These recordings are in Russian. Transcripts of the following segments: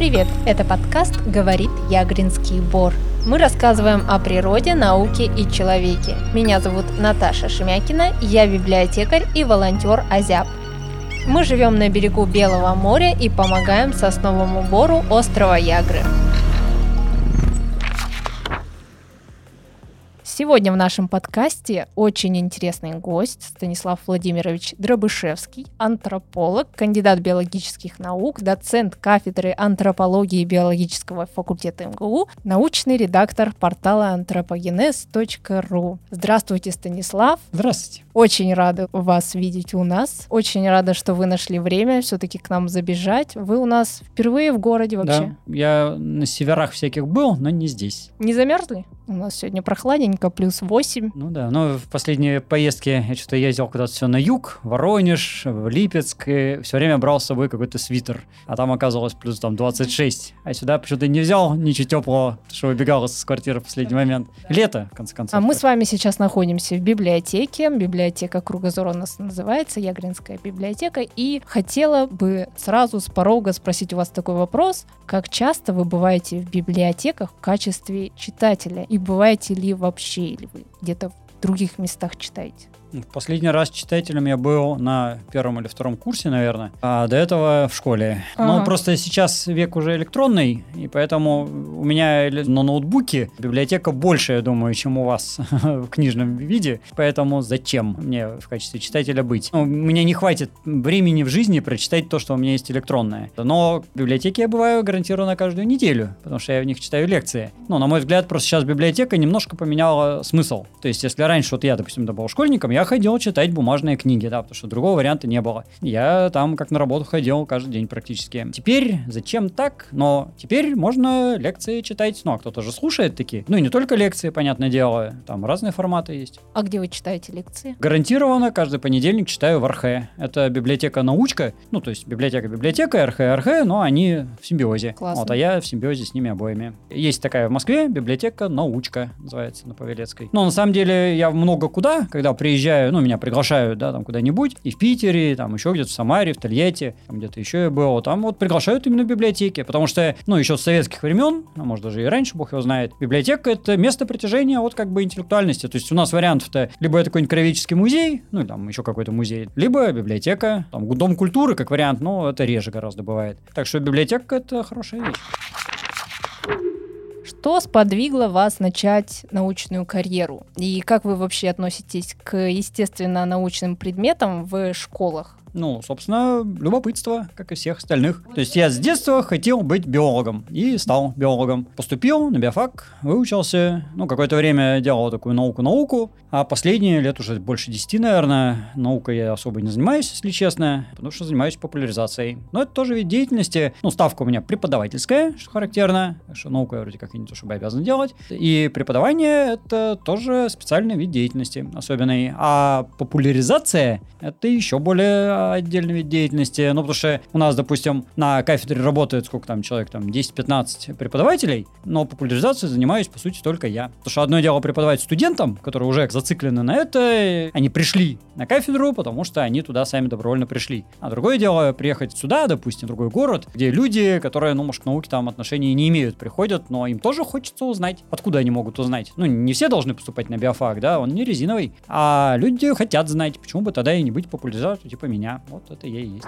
привет! Это подкаст «Говорит Ягринский Бор». Мы рассказываем о природе, науке и человеке. Меня зовут Наташа Шемякина, я библиотекарь и волонтер Азяб. Мы живем на берегу Белого моря и помогаем сосновому бору острова Ягры. Сегодня в нашем подкасте очень интересный гость Станислав Владимирович Дробышевский, антрополог, кандидат биологических наук, доцент кафедры антропологии биологического факультета МГУ, научный редактор портала anthropogenes.ru. Здравствуйте, Станислав. Здравствуйте. Очень рада вас видеть у нас. Очень рада, что вы нашли время все-таки к нам забежать. Вы у нас впервые в городе вообще? Да, я на северах всяких был, но не здесь. Не замерзли? У нас сегодня прохладненько, плюс 8. Ну да, но в последние поездки я что-то ездил куда-то все на юг, Воронеж, в Липецк, и все время брал с собой какой-то свитер. А там оказалось плюс там 26. А сюда почему-то не взял ничего теплого, что убегал из квартиры в последний момент. Лето, в конце концов. А мы с вами сейчас находимся в библиотеке. Библиотека Кругозор у нас называется, Ягринская библиотека. И хотела бы сразу с порога спросить у вас такой вопрос. Как часто вы бываете в библиотеках в качестве читателя? И бываете ли вообще, или вы где-то в других местах читаете? В последний раз читателем я был на первом или втором курсе, наверное, а до этого в школе. Ага. Ну, просто сейчас век уже электронный, и поэтому у меня на ноутбуке библиотека больше, я думаю, чем у вас в книжном виде. Поэтому зачем мне в качестве читателя быть? Ну, мне не хватит времени в жизни прочитать то, что у меня есть электронное. Но в библиотеке я бываю гарантированно каждую неделю, потому что я в них читаю лекции. Ну, на мой взгляд, просто сейчас библиотека немножко поменяла смысл. То есть, если раньше вот я, допустим, был школьником, я я ходил читать бумажные книги, да, потому что другого варианта не было. Я там как на работу ходил каждый день практически. Теперь зачем так? Но теперь можно лекции читать. Ну, а кто-то же слушает такие. Ну и не только лекции, понятное дело. Там разные форматы есть. А где вы читаете лекции? Гарантированно каждый понедельник читаю в Архе. Это библиотека научка. Ну, то есть библиотека библиотека, Архе Архе, но они в симбиозе. Классно. Вот, а я в симбиозе с ними обоими. Есть такая в Москве библиотека научка, называется на Павелецкой. Но на самом деле я много куда, когда приезжаю приезжаю, ну, меня приглашают, да, там куда-нибудь, и в Питере, там еще где-то в Самаре, в Тольятти, там где-то еще я был, там вот приглашают именно библиотеки, потому что, ну, еще с советских времен, а может даже и раньше, бог его знает, библиотека — это место притяжения от как бы интеллектуальности, то есть у нас вариантов-то либо это какой-нибудь краеведческий музей, ну, там еще какой-то музей, либо библиотека, там дом культуры как вариант, но это реже гораздо бывает. Так что библиотека — это хорошая вещь. Что сподвигло вас начать научную карьеру? И как вы вообще относитесь к естественно-научным предметам в школах? Ну, собственно, любопытство, как и всех остальных. То есть я с детства хотел быть биологом и стал биологом. Поступил на биофак, выучился, ну, какое-то время делал такую науку-науку, а последние лет уже больше 10, наверное, наукой я особо не занимаюсь, если честно, потому что занимаюсь популяризацией. Но это тоже вид деятельности. Ну, ставка у меня преподавательская, что характерно, что науку я вроде как и не то чтобы обязан делать. И преподавание — это тоже специальный вид деятельности, особенный. А популяризация — это еще более отдельный вид деятельности. Ну, потому что у нас, допустим, на кафедре работает сколько там человек, там 10-15 преподавателей, но популяризацией занимаюсь, по сути, только я. Потому что одно дело преподавать студентам, которые уже зациклены на это, они пришли на кафедру, потому что они туда сами добровольно пришли. А другое дело приехать сюда, допустим, в другой город, где люди, которые, ну, может, к науке там отношения не имеют, приходят, но им тоже хочется узнать, откуда они могут узнать. Ну, не все должны поступать на биофак, да, он не резиновый, а люди хотят знать, почему бы тогда и не быть популяризацией типа меня меня. Вот это я и есть.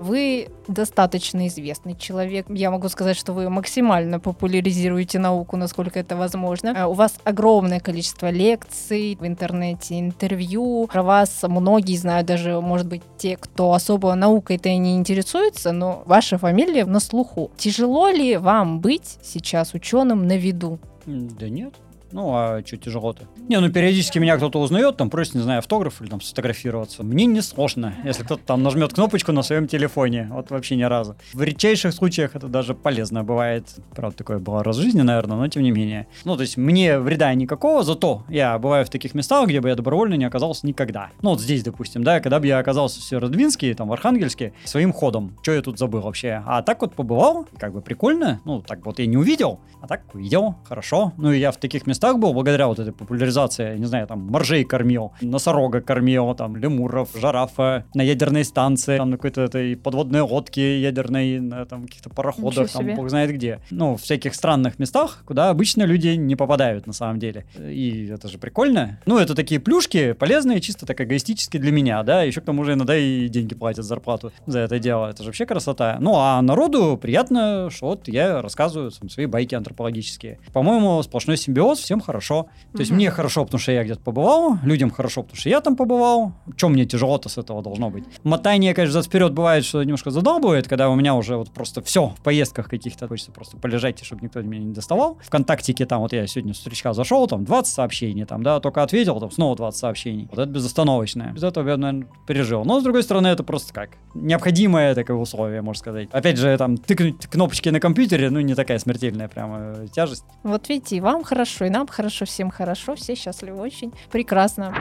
Вы достаточно известный человек. Я могу сказать, что вы максимально популяризируете науку, насколько это возможно. Э, у вас огромное количество лекций в интернете, интервью. Про вас многие знают, даже, может быть, те, кто особо наукой-то и не интересуется, но ваша фамилия на слуху. Тяжело ли вам быть сейчас ученым на виду? Да нет. Ну, а что тяжело-то? Не, ну периодически меня кто-то узнает, там просит, не знаю, автограф или там сфотографироваться. Мне не сложно, если кто-то там нажмет кнопочку на своем телефоне. Вот вообще ни разу. В редчайших случаях это даже полезно бывает. Правда, такое было раз в жизни, наверное, но тем не менее. Ну, то есть мне вреда никакого, зато я бываю в таких местах, где бы я добровольно не оказался никогда. Ну, вот здесь, допустим, да, когда бы я оказался в Северодвинске, там, в Архангельске, своим ходом. Что я тут забыл вообще? А так вот побывал, как бы прикольно. Ну, так вот я не увидел, а так увидел, хорошо. Ну, и я в таких местах местах был благодаря вот этой популяризации, не знаю, там, моржей кормил, носорога кормил, там, лемуров, жирафа, на ядерной станции, там, на какой-то этой подводной лодке ядерной, на там каких-то пароходах, там, бог знает где. Ну, в всяких странных местах, куда обычно люди не попадают, на самом деле. И это же прикольно. Ну, это такие плюшки, полезные, чисто так эгоистически для меня, да, еще к тому же иногда и деньги платят, зарплату за это дело. Это же вообще красота. Ну, а народу приятно, что вот я рассказываю там, свои байки антропологические. По-моему, сплошной симбиоз, всем хорошо. То есть мне хорошо, потому что я где-то побывал, людям хорошо, потому что я там побывал. Чем мне тяжело-то с этого должно быть? Мотание, конечно, вперед бывает, что немножко задолбывает, когда у меня уже вот просто все в поездках каких-то хочется просто полежать, чтобы никто меня не доставал. Вконтактике там вот я сегодня с встречка зашел, там 20 сообщений, там, да, только ответил, там снова 20 сообщений. Вот это безостановочное. Без этого я, наверное, пережил. Но, с другой стороны, это просто как необходимое такое условие, можно сказать. Опять же, там, тыкнуть кнопочки на компьютере, ну, не такая смертельная прямо тяжесть. Вот видите, и вам хорошо, и нам хорошо, всем хорошо, все счастливы очень. Прекрасно.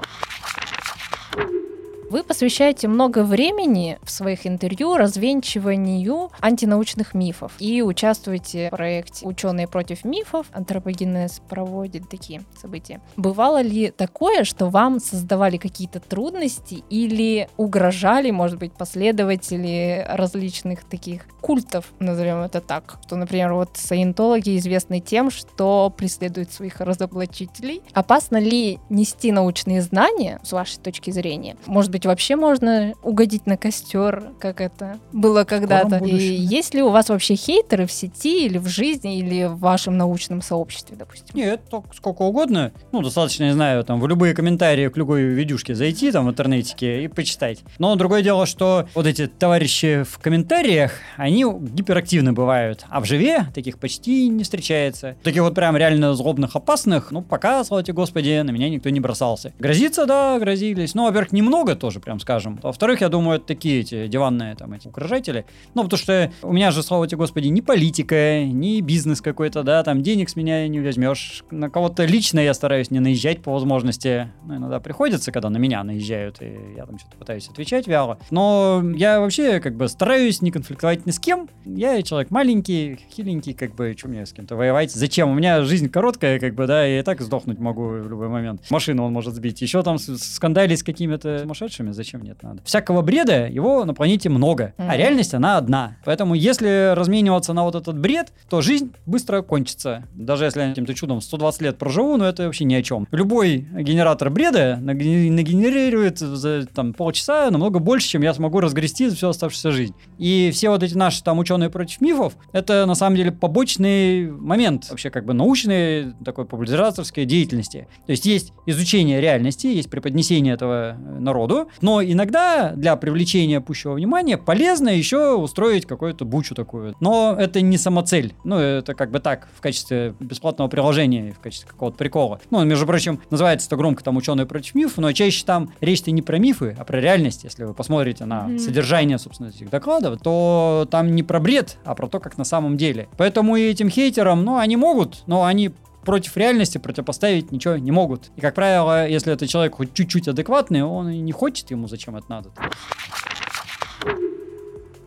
Вы посвящаете много времени в своих интервью развенчиванию антинаучных мифов и участвуете в проекте «Ученые против мифов». Антропогенез проводит такие события. Бывало ли такое, что вам создавали какие-то трудности или угрожали, может быть, последователи различных таких культов, назовем это так? Что, например, вот саентологи известны тем, что преследуют своих разоблачителей. Опасно ли нести научные знания, с вашей точки зрения? Может быть, вообще можно угодить на костер, как это было когда-то. И есть ли у вас вообще хейтеры в сети или в жизни, или в вашем научном сообществе, допустим? Нет, только сколько угодно. Ну, достаточно, не знаю, там, в любые комментарии к любой видюшке зайти там в интернете и почитать. Но другое дело, что вот эти товарищи в комментариях, они гиперактивны бывают, а в живе таких почти не встречается. Таких вот прям реально злобных, опасных, ну, пока, слава тебе господи, на меня никто не бросался. Грозиться, да, грозились. Ну, во-первых, немного тоже прям скажем. Во-вторых, я думаю, это такие эти диванные там эти угрожатели. Ну, потому что у меня же, слава тебе, господи, ни политика, ни бизнес какой-то, да, там денег с меня не возьмешь. На кого-то лично я стараюсь не наезжать по возможности. Ну, иногда приходится, когда на меня наезжают, и я там что-то пытаюсь отвечать вяло. Но я вообще как бы стараюсь не конфликтовать ни с кем. Я человек маленький, хиленький, как бы, что мне с кем-то воевать? Зачем? У меня жизнь короткая, как бы, да, и так сдохнуть могу в любой момент. Машину он может сбить. Еще там скандалить с какими-то сумасшедшими сумасшедшими, зачем нет надо. Всякого бреда, его на планете много, mm-hmm. а реальность она одна. Поэтому если размениваться на вот этот бред, то жизнь быстро кончится. Даже если я каким-то чудом 120 лет проживу, но это вообще ни о чем. Любой генератор бреда нагенерирует за там, полчаса намного больше, чем я смогу разгрести за всю оставшуюся жизнь. И все вот эти наши там ученые против мифов, это на самом деле побочный момент вообще как бы научной такой популяризаторской деятельности. То есть есть изучение реальности, есть преподнесение этого народу, но иногда для привлечения пущего внимания полезно еще устроить какую-то бучу такую. Но это не самоцель. Ну, это как бы так, в качестве бесплатного приложения, в качестве какого-то прикола. Ну, между прочим, называется это громко там ученые против мифов, но чаще там речь-то не про мифы, а про реальность. Если вы посмотрите на mm-hmm. содержание, собственно, этих докладов, то там не про бред, а про то, как на самом деле. Поэтому и этим хейтерам, ну, они могут, но они против реальности противопоставить ничего не могут. И, как правило, если это человек хоть чуть-чуть адекватный, он и не хочет ему, зачем это надо.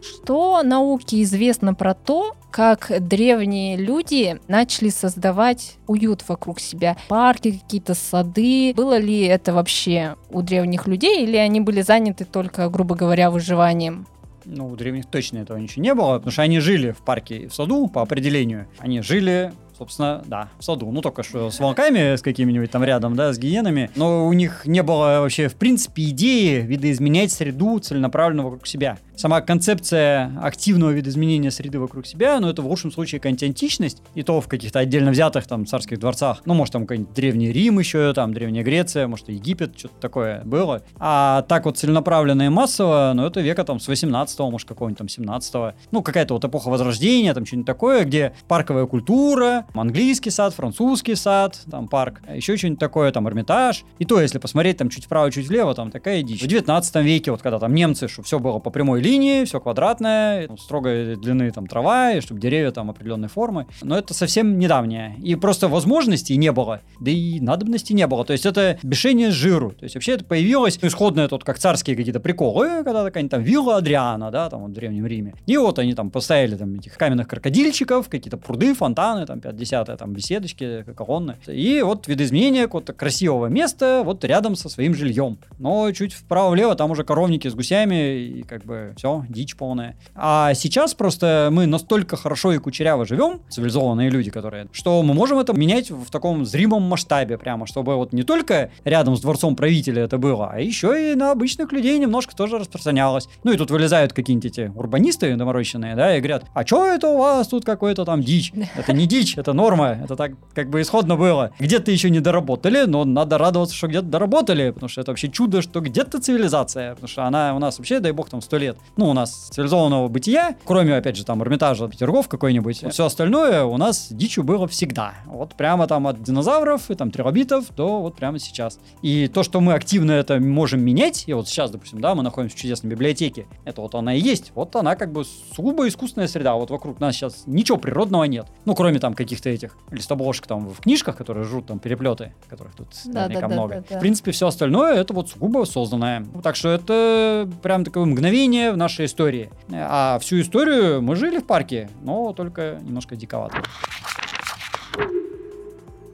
Что науке известно про то, как древние люди начали создавать уют вокруг себя. Парки, какие-то сады. Было ли это вообще у древних людей, или они были заняты только, грубо говоря, выживанием? Ну, у древних точно этого ничего не было, потому что они жили в парке и в саду по определению. Они жили собственно, да, в саду. Ну, только что с волками, с какими-нибудь там рядом, да, с гиенами. Но у них не было вообще, в принципе, идеи видоизменять среду целенаправленно вокруг себя сама концепция активного видоизменения среды вокруг себя, ну, это в лучшем случае какая-нибудь античность, и то в каких-то отдельно взятых там царских дворцах. Ну, может, там какой-нибудь Древний Рим еще, там Древняя Греция, может, Египет, что-то такое было. А так вот целенаправленно и массово, ну, это века там с 18 может, какого-нибудь там 17 -го. Ну, какая-то вот эпоха Возрождения, там что-нибудь такое, где парковая культура, английский сад, французский сад, там парк, еще что-нибудь такое, там Эрмитаж. И то, если посмотреть там чуть вправо, чуть влево, там такая дичь. В 19 веке, вот когда там немцы, что все было по прямой линии, все квадратное, строгой длины там трава, и чтобы деревья там определенной формы. Но это совсем недавнее. И просто возможностей не было, да и надобности не было. То есть это бешение жиру. То есть вообще это появилось исходное тут как царские какие-то приколы, когда такая там вилла Адриана, да, там вот в Древнем Риме. И вот они там поставили там этих каменных крокодильчиков, какие-то пруды, фонтаны, там 50 там беседочки, колонны. И вот видоизменение какого-то красивого места вот рядом со своим жильем. Но чуть вправо-влево там уже коровники с гусями и как бы все, дичь полная. А сейчас просто мы настолько хорошо и кучеряво живем, цивилизованные люди, которые, что мы можем это менять в таком зримом масштабе прямо, чтобы вот не только рядом с дворцом правителя это было, а еще и на обычных людей немножко тоже распространялось. Ну и тут вылезают какие-нибудь эти урбанисты доморощенные, да, и говорят, а что это у вас тут какой-то там дичь? Это не дичь, это норма, это так как бы исходно было. Где-то еще не доработали, но надо радоваться, что где-то доработали, потому что это вообще чудо, что где-то цивилизация, потому что она у нас вообще, дай бог, там сто лет. Ну, у нас цивилизованного бытия, кроме, опять же, там, Эрмитажа, Петергоф какой-нибудь, все остальное у нас дичью было всегда. Вот прямо там от динозавров и там трилобитов до вот прямо сейчас. И то, что мы активно это можем менять, и вот сейчас, допустим, да, мы находимся в чудесной библиотеке, это вот она и есть, вот она как бы сугубо искусственная среда, вот вокруг нас сейчас ничего природного нет. Ну, кроме там каких-то этих листобложек там в книжках, которые жрут там переплеты, которых тут Да, наверняка да, да, много. да, да. В принципе, все остальное это вот сугубо созданное. Так что это прям такое мгновение в нашей истории. А всю историю мы жили в парке, но только немножко диковато.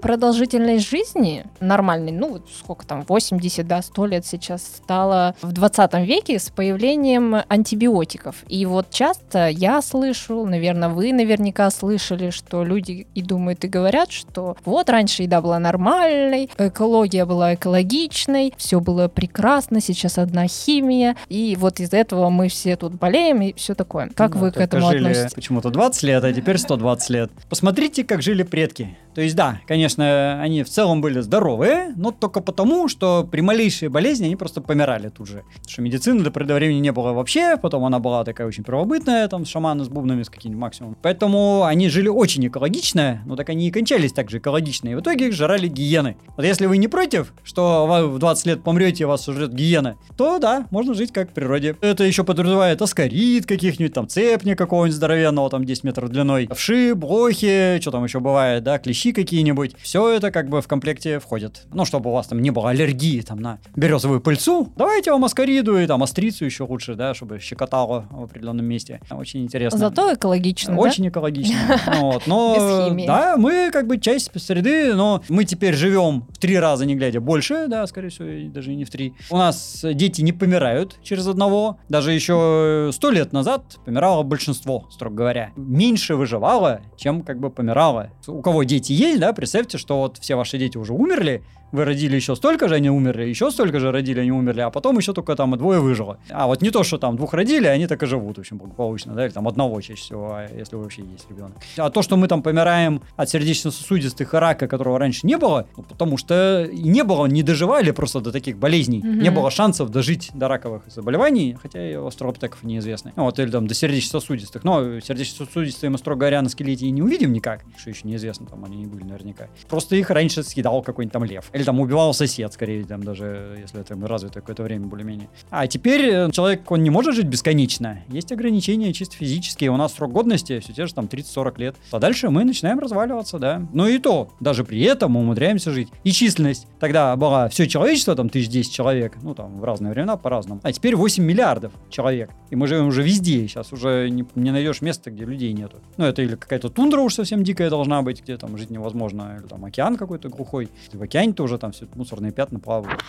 Продолжительность жизни нормальной, ну, вот сколько там, 80, да, 100 лет сейчас стала в 20 веке с появлением антибиотиков. И вот часто я слышу, наверное, вы наверняка слышали, что люди и думают, и говорят, что вот раньше еда была нормальной, экология была экологичной, все было прекрасно, сейчас одна химия, и вот из этого мы все тут болеем и все такое. Как Ну, вы к этому жили относитесь? почему-то 20 лет, а теперь 120 лет. Посмотрите, как жили предки. То есть, да, конечно, они в целом были здоровые, но только потому, что при малейшей болезни они просто помирали тут же. Потому что медицины до поры до времени не было вообще, потом она была такая очень первобытная, там, шаманы с бубнами, с каким-нибудь максимум. Поэтому они жили очень экологично, но так они и кончались так же экологично, и в итоге их жрали гиены. Вот если вы не против, что вы в 20 лет помрете и вас сожрет гиена, то да, можно жить как в природе. Это еще подразумевает аскарит каких-нибудь, там, цепня какого-нибудь здоровенного, там, 10 метров длиной, вши, блохи, что там еще бывает, да, клещи какие-нибудь. Все это как бы в комплекте входит. Ну, чтобы у вас там не было аллергии там на березовую пыльцу, давайте вам аскариду и там астрицу еще лучше, да, чтобы щекотало в определенном месте. Очень интересно. Зато экологично, да? Очень экологично. Ну вот, Но, да, мы как бы часть среды, но мы теперь живем в три раза, не глядя, больше, да, скорее всего, даже не в три. У нас дети не помирают через одного. Даже еще сто лет назад помирало большинство, строго говоря. Меньше выживало, чем как бы помирало. У кого дети есть, да, представьте, что вот все ваши дети уже умерли, вы родили еще столько же, они умерли, еще столько же родили, они умерли, а потом еще только там двое выжило. А вот не то, что там двух родили, они так и живут, в общем, благополучно, да, или там одного чаще всего, а если вообще есть ребенок. А то, что мы там помираем от сердечно-сосудистых и рака, которого раньше не было, ну, потому что не было, не доживали просто до таких болезней, Мгм. не было шансов дожить до раковых заболеваний, хотя и у астрооптеков неизвестны. Ну, вот, или там до сердечно-сосудистых. Но сердечно-сосудистые мы, строго говоря, на скелете и не увидим никак, что еще неизвестно, там они не были наверняка. Просто их раньше съедал какой-нибудь там лев. Или там убивал сосед, скорее, там даже, если это развито какое-то время более-менее. А теперь э, человек, он не может жить бесконечно. Есть ограничения чисто физические. У нас срок годности все те же там 30-40 лет. А дальше мы начинаем разваливаться, да. Но и то, даже при этом мы умудряемся жить. И численность тогда была все человечество, там, тысяч 10 человек, ну, там, в разные времена по-разному. А теперь 8 миллиардов человек. И мы живем уже везде. Сейчас уже не, не найдешь места, где людей нету. Ну, это или какая-то тундра уж совсем дикая должна быть, где там жить невозможно, или там океан какой-то глухой. В океане тоже там все мусорные пятна плавают.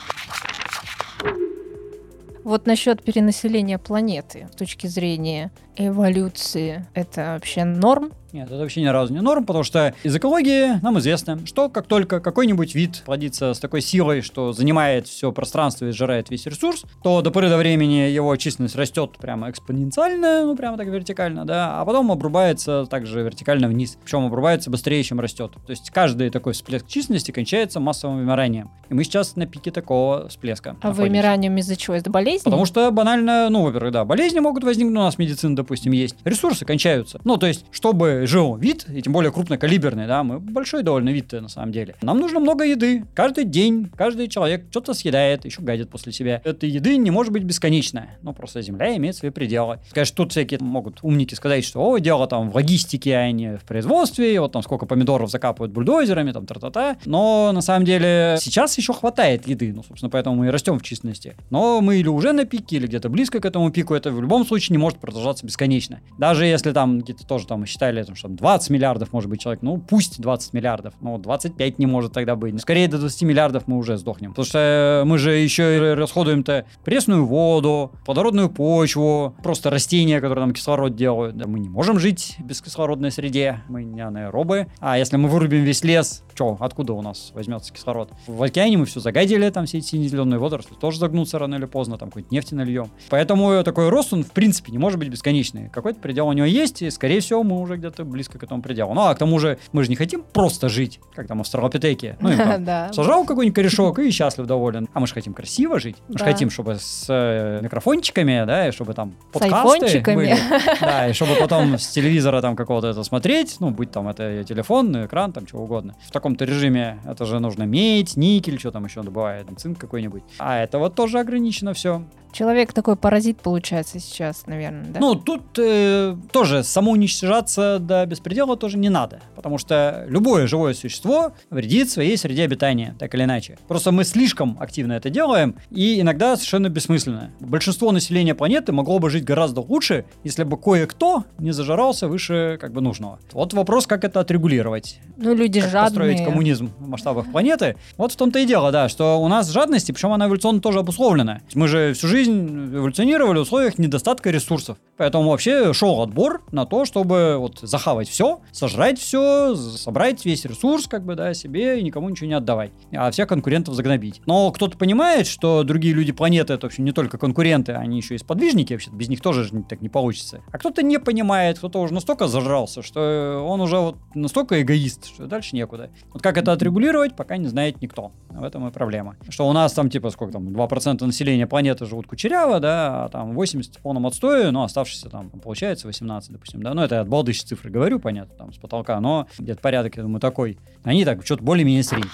Вот насчет перенаселения планеты с точки зрения эволюции, это вообще норм? Нет, это вообще ни разу не норм, потому что из экологии нам известно, что как только какой-нибудь вид плодится с такой силой, что занимает все пространство и сжирает весь ресурс, то до поры до времени его численность растет прямо экспоненциально, ну прямо так вертикально, да, а потом обрубается также вертикально вниз. Причем обрубается быстрее, чем растет. То есть каждый такой всплеск численности кончается массовым вымиранием. И мы сейчас на пике такого всплеска. А находимся. вымиранием из-за чего? Из-за болезни? Потому что банально, ну, во-первых, да, болезни могут возникнуть, у нас медицина, допустим, есть. Ресурсы кончаются. Ну, то есть, чтобы жил вид, и тем более крупнокалиберный, да, мы большой довольно вид на самом деле. Нам нужно много еды. Каждый день, каждый человек что-то съедает, еще гадит после себя. Этой еды не может быть бесконечная. Ну, просто Земля имеет свои пределы. Конечно, тут всякие могут умники сказать, что о, дело там в логистике, а не в производстве, вот там сколько помидоров закапывают бульдозерами, там тра-та-та. Но на самом деле сейчас еще хватает еды, ну, собственно, поэтому мы и растем в численности. Но мы или уже на пике, или где-то близко к этому пику, это в любом случае не может продолжаться бесконечно. Даже если там где-то тоже там считали, там, что 20 миллиардов может быть человек, ну пусть 20 миллиардов, но 25 не может тогда быть. Скорее до 20 миллиардов мы уже сдохнем. Потому что мы же еще расходуем-то пресную воду, плодородную почву, просто растения, которые нам кислород делают. Да, мы не можем жить в бескислородной среде, мы не анаэробы. А если мы вырубим весь лес, что, откуда у нас возьмется кислород? В океане мы все загадили, там все эти сине-зеленые водоросли тоже загнутся рано или поздно, там какой-нибудь нефти нальем. Поэтому такой рост, он в принципе не может быть бесконечный. Какой-то предел у него есть, и скорее всего мы уже где-то близко к этому пределу. Ну а к тому же мы же не хотим просто жить, как там австралопитеки. Ну, там, Да. сажал какой-нибудь корешок и счастлив, доволен. А мы же хотим красиво жить. Мы же хотим, чтобы с э, микрофончиками, да, и чтобы там подкасты были. Да, и чтобы потом с телевизора там какого-то это смотреть, ну, будь там это телефон, экран, там чего угодно. В таком-то режиме это же нужно медь, никель, что там еще добывает, цинк какой-нибудь. А это вот тоже ограничено все. Человек такой паразит получается сейчас, наверное, да? Ну, тут э, тоже самоуничтожаться до беспредела тоже не надо, потому что любое живое существо вредит своей среде обитания, так или иначе. Просто мы слишком активно это делаем, и иногда совершенно бессмысленно. Большинство населения планеты могло бы жить гораздо лучше, если бы кое-кто не зажирался выше как бы нужного. Вот вопрос, как это отрегулировать ну, люди как жадные. построить коммунизм в масштабах планеты. Вот в том-то и дело, да, что у нас жадность, и причем она эволюционно тоже обусловлена. Мы же всю жизнь эволюционировали в условиях недостатка ресурсов. Поэтому вообще шел отбор на то, чтобы вот захавать все, сожрать все, собрать весь ресурс, как бы, да, себе и никому ничего не отдавать. А всех конкурентов загнобить. Но кто-то понимает, что другие люди планеты это вообще не только конкуренты, они еще и сподвижники, вообще без них тоже же так не получится. А кто-то не понимает, кто-то уже настолько зажрался, что он уже вот настолько эгоист, что дальше некуда. Вот как это отрегулировать, пока не знает никто. В этом и проблема. Что у нас там типа сколько там, 2% населения планеты живут кучеряво, да, а там 80 в полном отстое, но оставшиеся там получается 18, допустим, да. Ну это от цифры говорю, понятно, там с потолка, но где-то порядок, я думаю, такой. Они так что-то более-менее средний.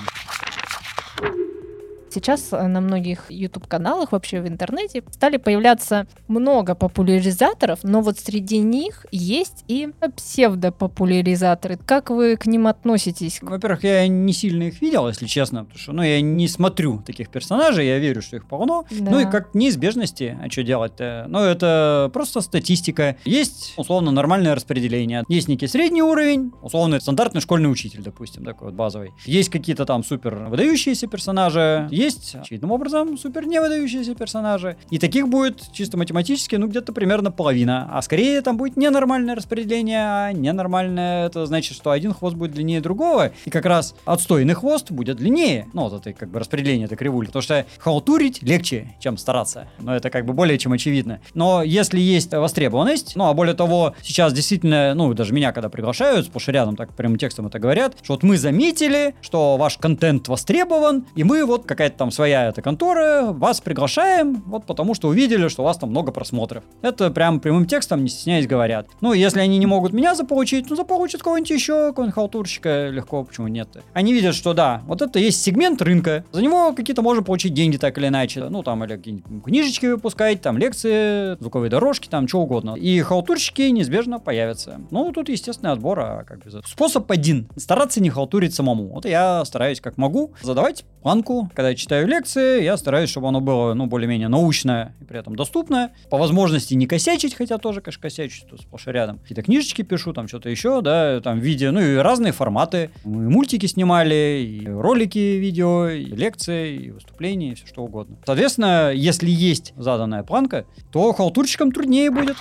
Сейчас э, на многих YouTube-каналах, вообще в интернете, стали появляться много популяризаторов, но вот среди них есть и псевдопопуляризаторы. Как вы к ним относитесь? Во-первых, я не сильно их видел, если честно, потому что, ну, я не смотрю таких персонажей, я верю, что их полно. Да. Ну и как неизбежности, а что делать-то? Ну, это просто статистика. Есть, условно, нормальное распределение. Есть некий средний уровень, условно, стандартный школьный учитель, допустим, такой вот базовый. Есть какие-то там супер выдающиеся персонажи, есть, очевидным образом, супер не выдающиеся персонажи. И таких будет чисто математически, ну, где-то примерно половина. А скорее там будет ненормальное распределение, а ненормальное, это значит, что один хвост будет длиннее другого, и как раз отстойный хвост будет длиннее. Ну, вот это как бы распределение этой кривули. Потому что халтурить легче, чем стараться. Но это как бы более чем очевидно. Но если есть востребованность, ну, а более того, сейчас действительно, ну, даже меня когда приглашают, сплошь рядом так прямым текстом это говорят, что вот мы заметили, что ваш контент востребован, и мы вот какая-то там своя эта контора, вас приглашаем, вот потому что увидели, что у вас там много просмотров. Это прям прямым текстом, не стесняясь, говорят. Ну, если они не могут меня заполучить, ну, заполучат кого-нибудь еще, какого-нибудь халтурщика, легко, почему нет Они видят, что да, вот это есть сегмент рынка, за него какие-то можно получить деньги так или иначе, ну, там, или какие-нибудь книжечки выпускать, там, лекции, звуковые дорожки, там, что угодно. И халтурщики неизбежно появятся. Ну, тут естественный отбор, а как бы способ один. Стараться не халтурить самому. Вот я стараюсь как могу задавать планку, когда читаю лекции, я стараюсь, чтобы оно было, ну, более-менее научное и при этом доступное. По возможности не косячить, хотя тоже, конечно, косячить, тут сплошь и рядом. Какие-то книжечки пишу, там что-то еще, да, там видео, ну и разные форматы. Мы мультики снимали, и ролики видео, и лекции, и выступления, и все что угодно. Соответственно, если есть заданная планка, то халтурщикам труднее будет.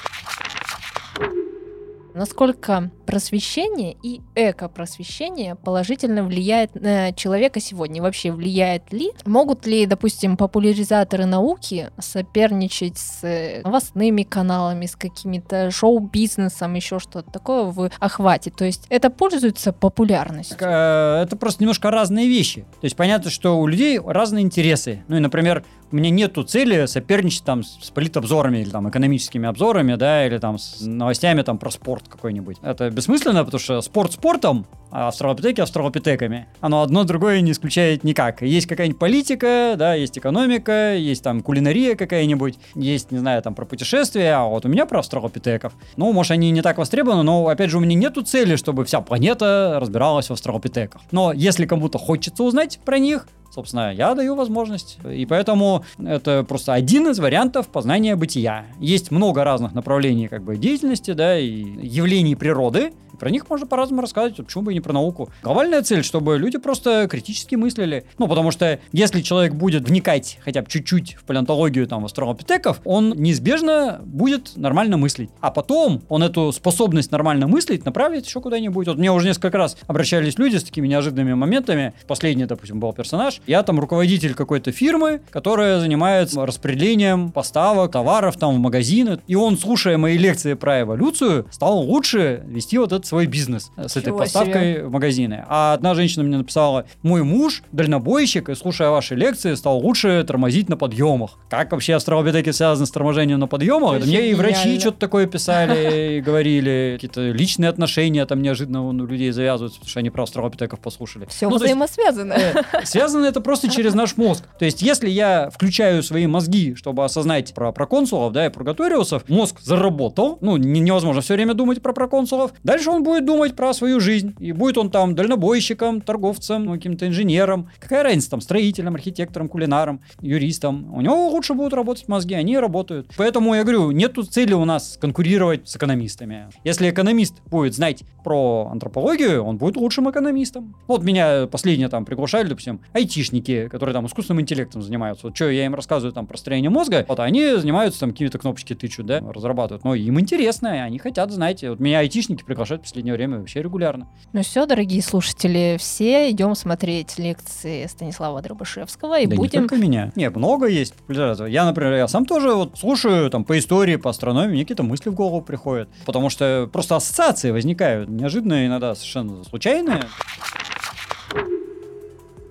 Насколько просвещение и эко-просвещение положительно влияет на человека сегодня? Вообще влияет ли? Могут ли, допустим, популяризаторы науки соперничать с э, новостными каналами, с какими-то шоу-бизнесом, еще что-то такое в охвате? То есть это пользуется популярностью? Э, Это просто немножко разные вещи. То есть понятно, что у людей разные интересы. Ну и, например, Меня нету цели соперничать там с политобзорами или там экономическими обзорами, да, или там с новостями там про спорт какой-нибудь. Это бессмысленно, потому что спорт спортом, а австралопитеки австралопитеками. Оно одно другое не исключает никак. Есть какая-нибудь политика, да, есть экономика, есть там кулинария какая-нибудь, есть, не знаю, там про путешествия, а вот у меня про австралопитеков. Ну, может, они не так востребованы, но, опять же, у меня нету цели, чтобы вся планета разбиралась в австралопитеках. Но если кому-то хочется узнать про них, Собственно, я даю возможность. И поэтому это просто один из вариантов познания бытия. Есть много разных направлений как бы деятельности, да, и явлений природы, про них можно по-разному рассказать, почему бы и не про науку. Глобальная цель, чтобы люди просто критически мыслили. Ну, потому что если человек будет вникать хотя бы чуть-чуть в палеонтологию там астралопитеков, он неизбежно будет нормально мыслить. А потом он эту способность нормально мыслить направит еще куда-нибудь. Вот мне уже несколько раз обращались люди с такими неожиданными моментами. Последний, допустим, был персонаж. Я там руководитель какой-то фирмы, которая занимается распределением поставок товаров там в магазины. И он, слушая мои лекции про эволюцию, стал лучше вести вот этот свой бизнес с этой поставкой себе. в магазины. А одна женщина мне написала, мой муж дальнобойщик, и слушая ваши лекции, стал лучше тормозить на подъемах. Как вообще австралопитеки связаны с торможением на подъемах? Это мне и врачи что-то такое писали и говорили, какие-то личные отношения там неожиданно у людей завязываются, потому что они про австралопитеков послушали. Все ну, взаимосвязано. Есть, э, связано это просто через наш мозг. То есть, если я включаю свои мозги, чтобы осознать про проконсулов, да, и прокаториусов, мозг заработал, ну, невозможно все время думать про проконсулов, дальше он он будет думать про свою жизнь. И будет он там дальнобойщиком, торговцем, ну, каким-то инженером. Какая разница там, строителем, архитектором, кулинаром, юристом. У него лучше будут работать мозги, они работают. Поэтому я говорю, нету цели у нас конкурировать с экономистами. Если экономист будет знать про антропологию, он будет лучшим экономистом. Вот меня последнее там приглашали, допустим, айтишники, которые там искусственным интеллектом занимаются. Вот что я им рассказываю там про строение мозга, вот они занимаются там какие-то кнопочки тычут, да, разрабатывают. Но им интересно, они хотят знать. Вот меня айтишники приглашают последнее время вообще регулярно. Ну все, дорогие слушатели, все идем смотреть лекции Станислава Дробышевского и да будем... не только меня. Не, много есть Я, например, я сам тоже вот слушаю там по истории, по астрономии, мне какие-то мысли в голову приходят. Потому что просто ассоциации возникают неожиданные, иногда совершенно случайные.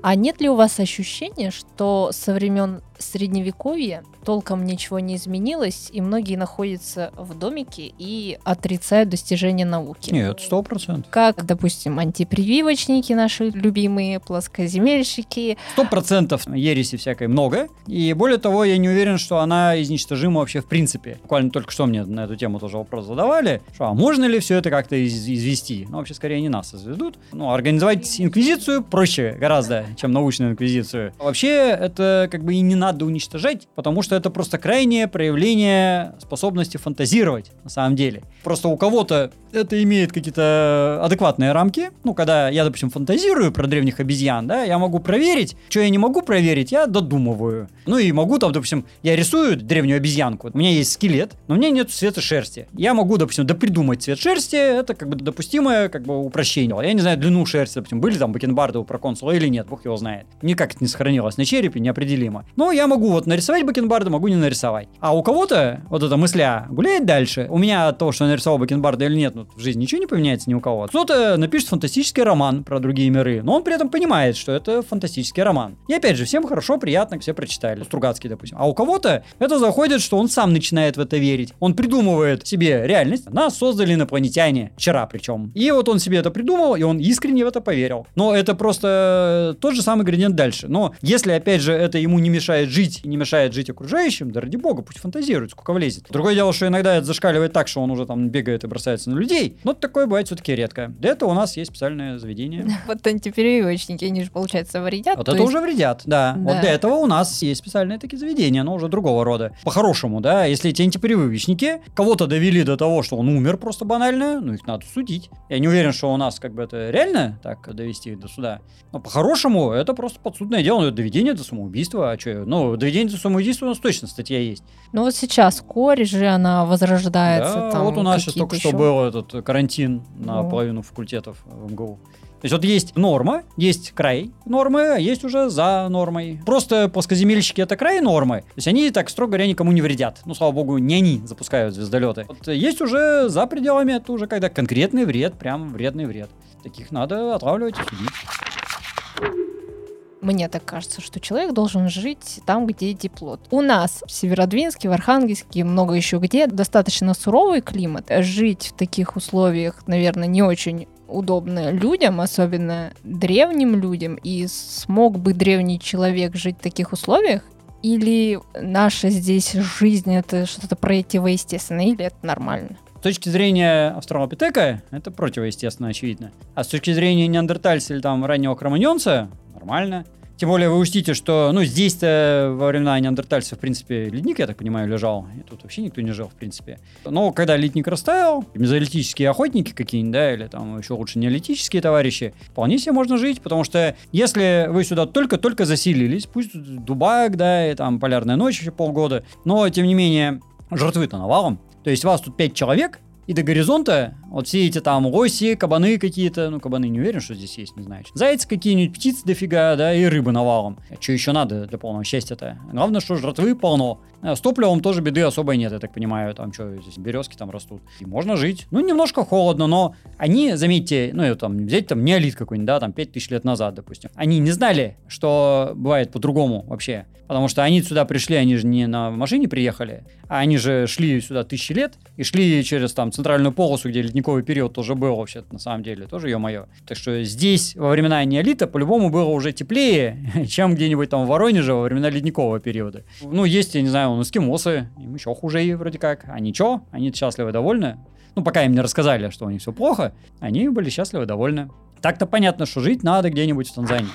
А нет ли у вас ощущения, что со времен средневековья толком ничего не изменилось, и многие находятся в домике и отрицают достижения науки. Нет, сто процентов. Как, допустим, антипрививочники наши любимые, плоскоземельщики. Сто процентов ереси всякой много, и более того, я не уверен, что она изничтожима вообще в принципе. Буквально только что мне на эту тему тоже вопрос задавали, что а можно ли все это как-то из извести? Ну, вообще, скорее, не нас изведут. Ну, организовать инквизицию проще гораздо, чем научную инквизицию. Вообще, это как бы и не надо уничтожать, потому что это просто крайнее проявление способности фантазировать, на самом деле. Просто у кого-то это имеет какие-то адекватные рамки. Ну, когда я, допустим, фантазирую про древних обезьян, да, я могу проверить. Что я не могу проверить, я додумываю. Ну и могу там, допустим, я рисую древнюю обезьянку. У меня есть скелет, но у меня нет цвета шерсти. Я могу, допустим, допридумать цвет шерсти. Это как бы допустимое как бы упрощение. Я не знаю длину шерсти, допустим, были там бакенбарды у проконсула или нет, бог его знает. Никак это не сохранилось на черепе, неопределимо. Но я могу вот нарисовать бакенбарды, могу не нарисовать. А у кого-то вот эта мысля гуляет дальше. У меня того, что я нарисовал бакенбарды или нет, ну, в жизни ничего не поменяется ни у кого. Кто-то напишет фантастический роман про другие миры, но он при этом понимает, что это фантастический роман. И опять же, всем хорошо, приятно, все прочитали. Стругацкий, допустим. А у кого-то это заходит, что он сам начинает в это верить. Он придумывает себе реальность. Нас создали инопланетяне. Вчера причем. И вот он себе это придумал, и он искренне в это поверил. Но это просто тот же самый градиент дальше. Но если, опять же, это ему не мешает жить и не мешает жить окружающим, да ради бога, пусть фантазирует, сколько влезет. Другое дело, что иногда это зашкаливает так, что он уже там бегает и бросается на людей. Но такое бывает все-таки редко. Для этого у нас есть специальное заведение. Вот антиперевивочники, они же, получается, вредят. Вот это уже вредят, да. Вот для этого у нас есть специальные такие заведения, но уже другого рода. По-хорошему, да, если эти антиперевивочники кого-то довели до того, что он умер просто банально, ну их надо судить. Я не уверен, что у нас как бы это реально так довести до суда. Но по-хорошему это просто подсудное дело, ну, доведение до самоубийства, а что, ну, доведение до самоубийства у нас точно статья есть. Ну вот сейчас корь же, она возрождается. Да, там вот у нас сейчас только еще... что был этот карантин на ну. половину факультетов в МГУ. То есть вот есть норма, есть край нормы, а есть уже за нормой. Просто плоскоземельщики это край нормы. То есть они так, строго говоря, никому не вредят. Ну, слава богу, не они запускают звездолеты. Вот есть уже за пределами, это уже когда конкретный вред, прям вредный вред. Таких надо отлавливать и судить. Мне так кажется, что человек должен жить там, где тепло. У нас в Северодвинске, в Архангельске, много еще где достаточно суровый климат. Жить в таких условиях, наверное, не очень удобно людям, особенно древним людям, и смог бы древний человек жить в таких условиях, или наша здесь жизнь это что-то противоестественное, или это нормально? С точки зрения австралопитека, это противоестественно, очевидно. А с точки зрения неандертальца или там раннего кроманьонца, нормально. Тем более вы учтите, что, ну, здесь-то во времена неандертальцев, в принципе, ледник, я так понимаю, лежал. И тут вообще никто не жил, в принципе. Но когда ледник растаял, мезолитические охотники какие-нибудь, да, или там еще лучше неолитические товарищи, вполне себе можно жить, потому что если вы сюда только-только заселились, пусть дубак, да, и там полярная ночь еще полгода, но, тем не менее, жертвы-то навалом. То есть вас тут пять человек, и до горизонта вот все эти там лоси, кабаны какие-то, ну, кабаны не уверен, что здесь есть, не знаю. Зайцы какие-нибудь, птицы дофига, да, и рыбы навалом. А что еще надо для полного счастья-то? Главное, что жратвы полно. А с топливом тоже беды особой нет, я так понимаю. Там что, здесь березки там растут. И можно жить. Ну, немножко холодно, но они, заметьте, ну, там, взять там неолит какой-нибудь, да, там 5000 лет назад, допустим. Они не знали, что бывает по-другому вообще. Потому что они сюда пришли, они же не на машине приехали, а они же шли сюда тысячи лет и шли через там центральную полосу, где ледниковый период тоже был вообще на самом деле, тоже ё-моё. Так что здесь во времена неолита по-любому было уже теплее, чем где-нибудь там в Воронеже во времена ледникового периода. Ну, есть, я не знаю, у эскимосы, им еще хуже и вроде как. А ничего, они счастливы, довольны. Ну, пока им не рассказали, что у них все плохо, они были счастливы, довольны. Так-то понятно, что жить надо где-нибудь в Танзании.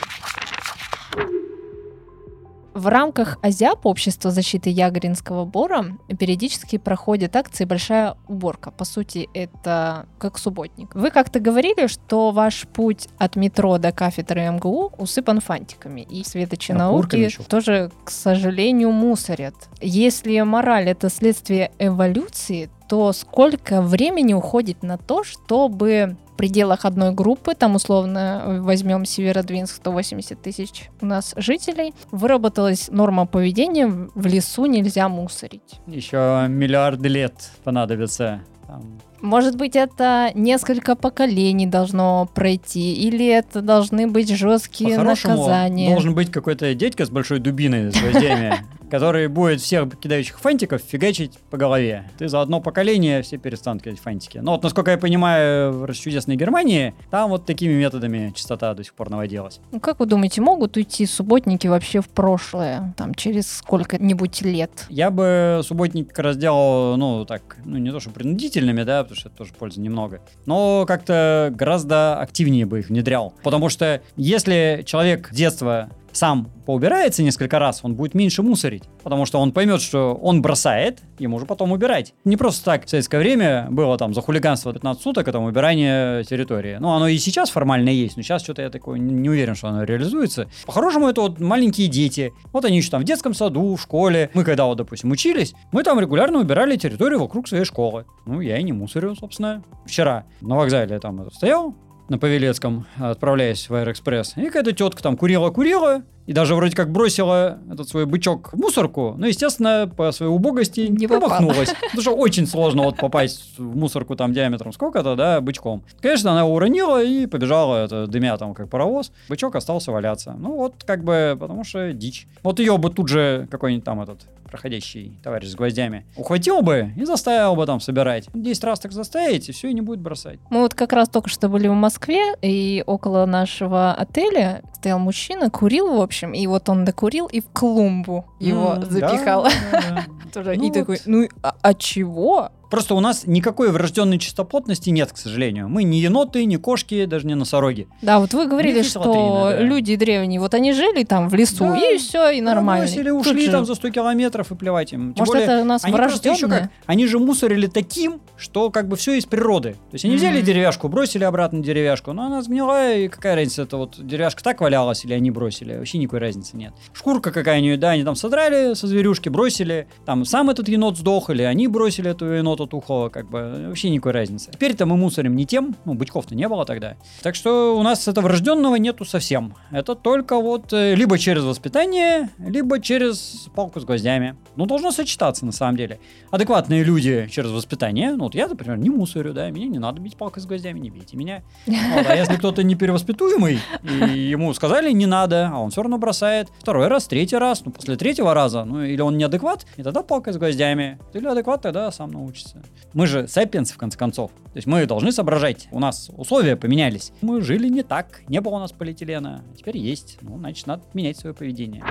В рамках АЗИАП, Общества защиты Ягринского бора, периодически проходит акции «Большая уборка». По сути, это как субботник. Вы как-то говорили, что ваш путь от метро до кафедры МГУ усыпан фантиками. И светочи науки тоже, к сожалению, мусорят. Если мораль — это следствие эволюции, то сколько времени уходит на то, чтобы пределах одной группы, там условно возьмем Северодвинск, 180 тысяч у нас жителей, выработалась норма поведения, в лесу нельзя мусорить. Еще миллиарды лет понадобится. Там может быть, это несколько поколений должно пройти, или это должны быть жесткие наказания. Должен быть какой-то дядька с большой дубиной с гвоздями, который будет всех кидающих фантиков фигачить по голове. Ты за одно поколение все перестанут кидать фантики. Но вот, насколько я понимаю, в чудесной Германии, там вот такими методами частота до сих пор наводилась. Ну, как вы думаете, могут уйти субботники вообще в прошлое, там, через сколько-нибудь лет? Я бы субботник как раз делал, ну, так, ну, не то, что принудительными, да, потому что это тоже пользы немного. Но как-то гораздо активнее бы их внедрял. Потому что если человек детства сам поубирается несколько раз, он будет меньше мусорить. Потому что он поймет, что он бросает, ему же потом убирать. Не просто так в советское время было там за хулиганство 15 суток, это убирание территории. Ну, оно и сейчас формально есть, но сейчас что-то я такой не уверен, что оно реализуется. По-хорошему, это вот маленькие дети. Вот они еще там в детском саду, в школе. Мы когда вот, допустим, учились, мы там регулярно убирали территорию вокруг своей школы. Ну, я и не мусорю, собственно. Вчера на вокзале там стоял, на Павелецком, отправляясь в Аэроэкспресс. И какая-то тетка там курила-курила, и даже вроде как бросила этот свой бычок в мусорку, но, естественно, по своей убогости не промахнулась. Потому что очень сложно вот попасть в мусорку там диаметром сколько-то, да, бычком. Конечно, она уронила и побежала, это, дымя там как паровоз. Бычок остался валяться. Ну вот, как бы, потому что дичь. Вот ее бы тут же какой-нибудь там этот проходящий товарищ с гвоздями, ухватил бы и заставил бы там собирать. 10 раз так заставить, и все, и не будет бросать. Мы вот как раз только что были в Москве, и около нашего отеля стоял мужчина, курил, в общем, и вот он докурил и в клумбу его запихал. Да. И ну такой, ну а, а чего? Просто у нас никакой врожденной чистоплотности нет, к сожалению. Мы не еноты, не кошки, даже не носороги. Да, вот вы говорили, что да. люди древние, вот они жили там в лесу, да, и все, и нормально. Бросили, ушли там за 100 километров и плевать им. Тем Может, более, это у нас они врожденное? Как, они же мусорили таким, что как бы все из природы. То есть они mm-hmm. взяли деревяшку, бросили обратно деревяшку, но она сгнила, и какая разница, это вот деревяшка так валялась или они бросили, вообще никакой разницы нет. Шкурка какая-нибудь, да, они там содрали со зверюшки, бросили, там сам этот енот сдох, или они бросили эту енота тухлого, как бы вообще никакой разницы. Теперь-то мы мусорим не тем, ну, бычков-то не было тогда. Так что у нас этого врожденного нету совсем. Это только вот э, либо через воспитание, либо через палку с гвоздями. Ну, должно сочетаться на самом деле. Адекватные люди через воспитание, ну, вот я, например, не мусорю, да, меня не надо бить палкой с гвоздями, не бейте меня. Вот, а если кто-то не перевоспитуемый, и ему сказали не надо, а он все равно бросает. Второй раз, третий раз, ну после третьего раза, ну или он неадекват, и тогда палка с гвоздями. Или адекват, тогда сам научится. Мы же сапиенсы, в конце концов. То есть мы должны соображать. У нас условия поменялись. Мы жили не так, не было у нас полиэтилена. А теперь есть. Ну, значит, надо менять свое поведение.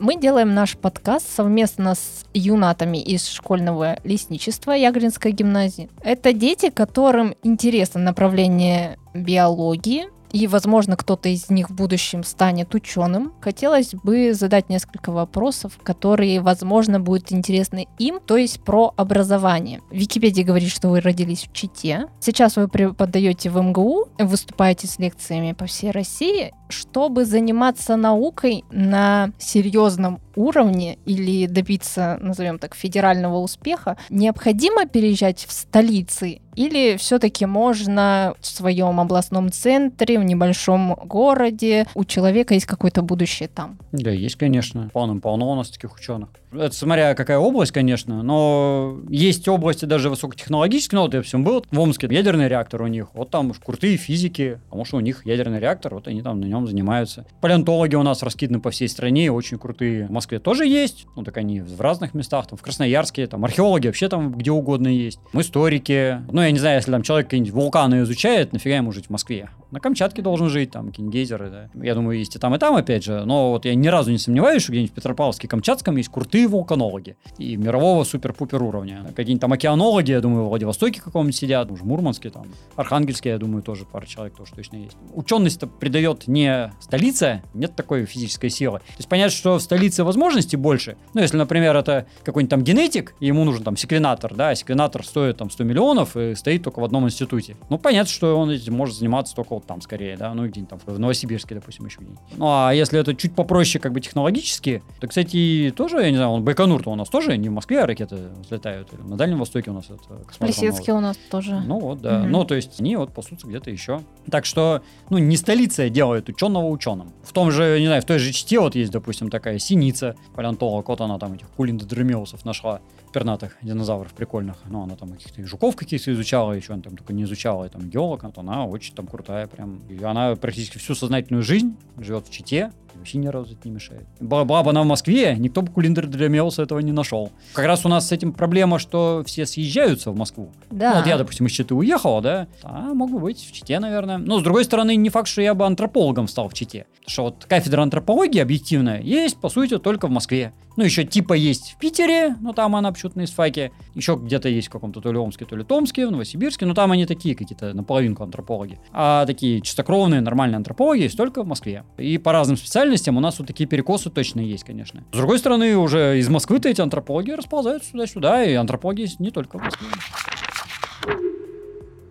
Мы делаем наш подкаст совместно с юнатами из школьного лесничества Ягринской гимназии. Это дети, которым интересно направление биологии, и, возможно, кто-то из них в будущем станет ученым, хотелось бы задать несколько вопросов, которые, возможно, будут интересны им, то есть про образование. Википедия говорит, что вы родились в Чите. Сейчас вы преподаете в МГУ, выступаете с лекциями по всей России. Чтобы заниматься наукой на серьезном уровне или добиться, назовем так, федерального успеха, необходимо переезжать в столицы или все-таки можно в своем областном центре, в небольшом городе, у человека есть какое-то будущее там? Да, есть, конечно. Полным-полно у нас таких ученых. Это смотря какая область, конечно, но есть области даже высокотехнологические, ну вот я всем был, в Омске ядерный реактор у них, вот там крутые физики, потому что у них ядерный реактор, вот они там на нем занимаются. Палеонтологи у нас раскиданы по всей стране, очень крутые. В Москве тоже есть, ну так они в разных местах, там в Красноярске, там археологи вообще там где угодно есть. Мы историки, ну я не знаю, если там человек какие-нибудь вулканы изучает, нафига ему жить в Москве? На Камчатке должен жить, там, какие-нибудь гейзеры, да. Я думаю, есть и там, и там, опять же. Но вот я ни разу не сомневаюсь, что где-нибудь в Петропавловске, Камчатском есть крутые вулканологи. И мирового супер-пупер уровня. Какие-нибудь там океанологи, я думаю, в Владивостоке каком-нибудь сидят, уже Мурманске, там, Архангельске, я думаю, тоже пара человек тоже точно есть. Ученость-то придает не столица, нет такой физической силы. То есть понятно, что в столице возможностей больше. Ну, если, например, это какой-нибудь там генетик, и ему нужен там секвенатор, да, секвенатор стоит там 100 миллионов и стоит только в одном институте. Ну, понятно, что он этим может заниматься только вот там скорее, да, ну, где-нибудь там в Новосибирске, допустим, еще где-нибудь. Ну, а если это чуть попроще как бы технологически, то, кстати, тоже, я не знаю, он Байконур-то у нас тоже не в Москве ракеты взлетают, или на Дальнем Востоке у нас это Плесецке у нас тоже. Ну, вот, да. Угу. Ну, то есть они вот пасутся где-то еще. Так что, ну, не столица делает ученого ученым. В том же, не знаю, в той же Чите вот есть, допустим, такая синица, палеонтолог, вот она там этих кулиндодромеусов нашла пернатых динозавров прикольных. Ну, она там каких-то жуков каких-то изучала, еще она там только не изучала, и там геолог, вот она очень там крутая прям. И она практически всю сознательную жизнь живет в Чите, вообще ни разу это не мешает. Была, была бы она в Москве, никто бы Кулиндер для Меуса этого не нашел. Как раз у нас с этим проблема, что все съезжаются в Москву. Да. Ну, вот я, допустим, из Читы уехала, да, а мог бы быть в Чите, наверное. Но, с другой стороны, не факт, что я бы антропологом стал в Чите. Потому что вот кафедра антропологии объективная есть, по сути, только в Москве. Ну, еще типа есть в Питере, но там она почему-то на исфаке. Еще где-то есть в каком-то то ли Омске, то ли Томске, в Новосибирске, но там они такие какие-то наполовину антропологи. А такие чистокровные, нормальные антропологи есть только в Москве. И по разным специальностям у нас вот такие перекосы точно есть, конечно. С другой стороны, уже из Москвы-то эти антропологи расползаются сюда-сюда, и антропологи есть не только в Москве.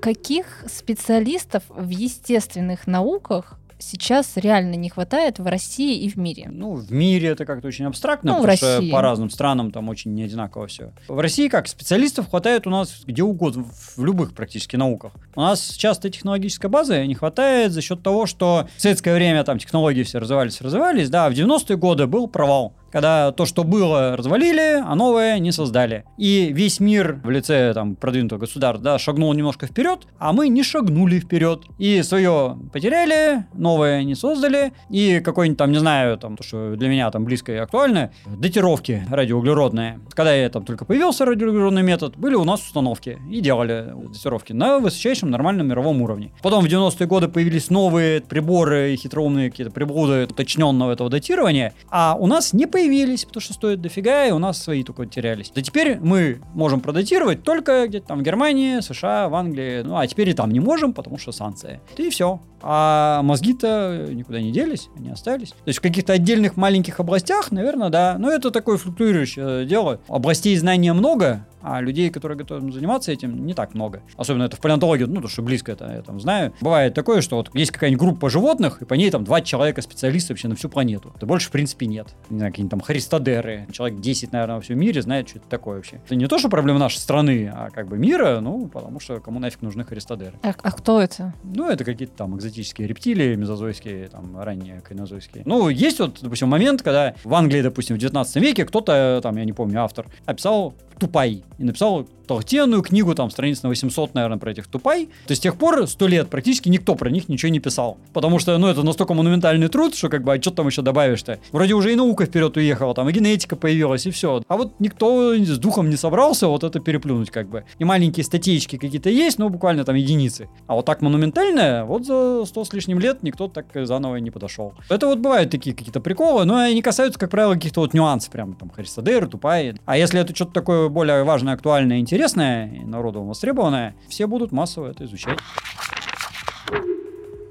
Каких специалистов в естественных науках сейчас реально не хватает в России и в мире? Ну, в мире это как-то очень абстрактно, Ну, в потому что по разным странам там очень не одинаково все. В России как, специалистов хватает у нас где угодно, в в любых практически науках. У нас часто технологической базы не хватает за счет того, что в советское время там технологии все развивались, развивались, да, а в 90-е годы был провал когда то, что было, развалили, а новое не создали. И весь мир в лице там продвинутого государства да, шагнул немножко вперед, а мы не шагнули вперед. И свое потеряли, новое не создали, и какой-нибудь там, не знаю, там, то, что для меня там близко и актуально, датировки радиоуглеродные. Когда я там только появился радиоуглеродный метод, были у нас установки и делали датировки на высочайшем нормальном мировом уровне. Потом в 90-е годы появились новые приборы, хитроумные какие-то приблуды уточненного этого датирования, а у нас не появились, потому что стоит дофига, и у нас свои только терялись. Да теперь мы можем продатировать только где-то там в Германии, США, в Англии, ну а теперь и там не можем, потому что санкции. И все. А мозги-то никуда не делись, они остались. То есть в каких-то отдельных маленьких областях, наверное, да. Но это такое флуктуирующее дело. Областей знания много, а людей, которые готовы заниматься этим, не так много. Особенно это в палеонтологии, ну, то, что близко это я там знаю. Бывает такое, что вот есть какая-нибудь группа животных, и по ней там два человека специалиста вообще на всю планету. Да больше, в принципе, нет. Не знаю, какие-нибудь там христодеры. Человек 10, наверное, во всем мире знает, что это такое вообще. Это не то, что проблема нашей страны, а как бы мира, ну, потому что кому нафиг нужны христодеры. А, а кто это? Ну, это какие-то там экзотические рептилии, мезозойские, там, ранние кайнозойские. Ну, есть вот, допустим, момент, когда в Англии, допустим, в 19 веке кто-то, там, я не помню, автор, описал тупай и написал толстенную книгу, там, страниц на 800, наверное, про этих тупай. То с тех пор, сто лет, практически никто про них ничего не писал. Потому что, ну, это настолько монументальный труд, что, как бы, а что там еще добавишь-то? Вроде уже и наука вперед уехала, там, и генетика появилась, и все. А вот никто с духом не собрался вот это переплюнуть, как бы. И маленькие статейки какие-то есть, но буквально там единицы. А вот так монументальное, вот за сто с лишним лет никто так заново не подошел. Это вот бывают такие какие-то приколы, но они касаются, как правило, каких-то вот нюансов, прям там хористодер, тупай. А если это что-то такое более важное, актуальное, интересное, и народу востребованное, все будут массово это изучать.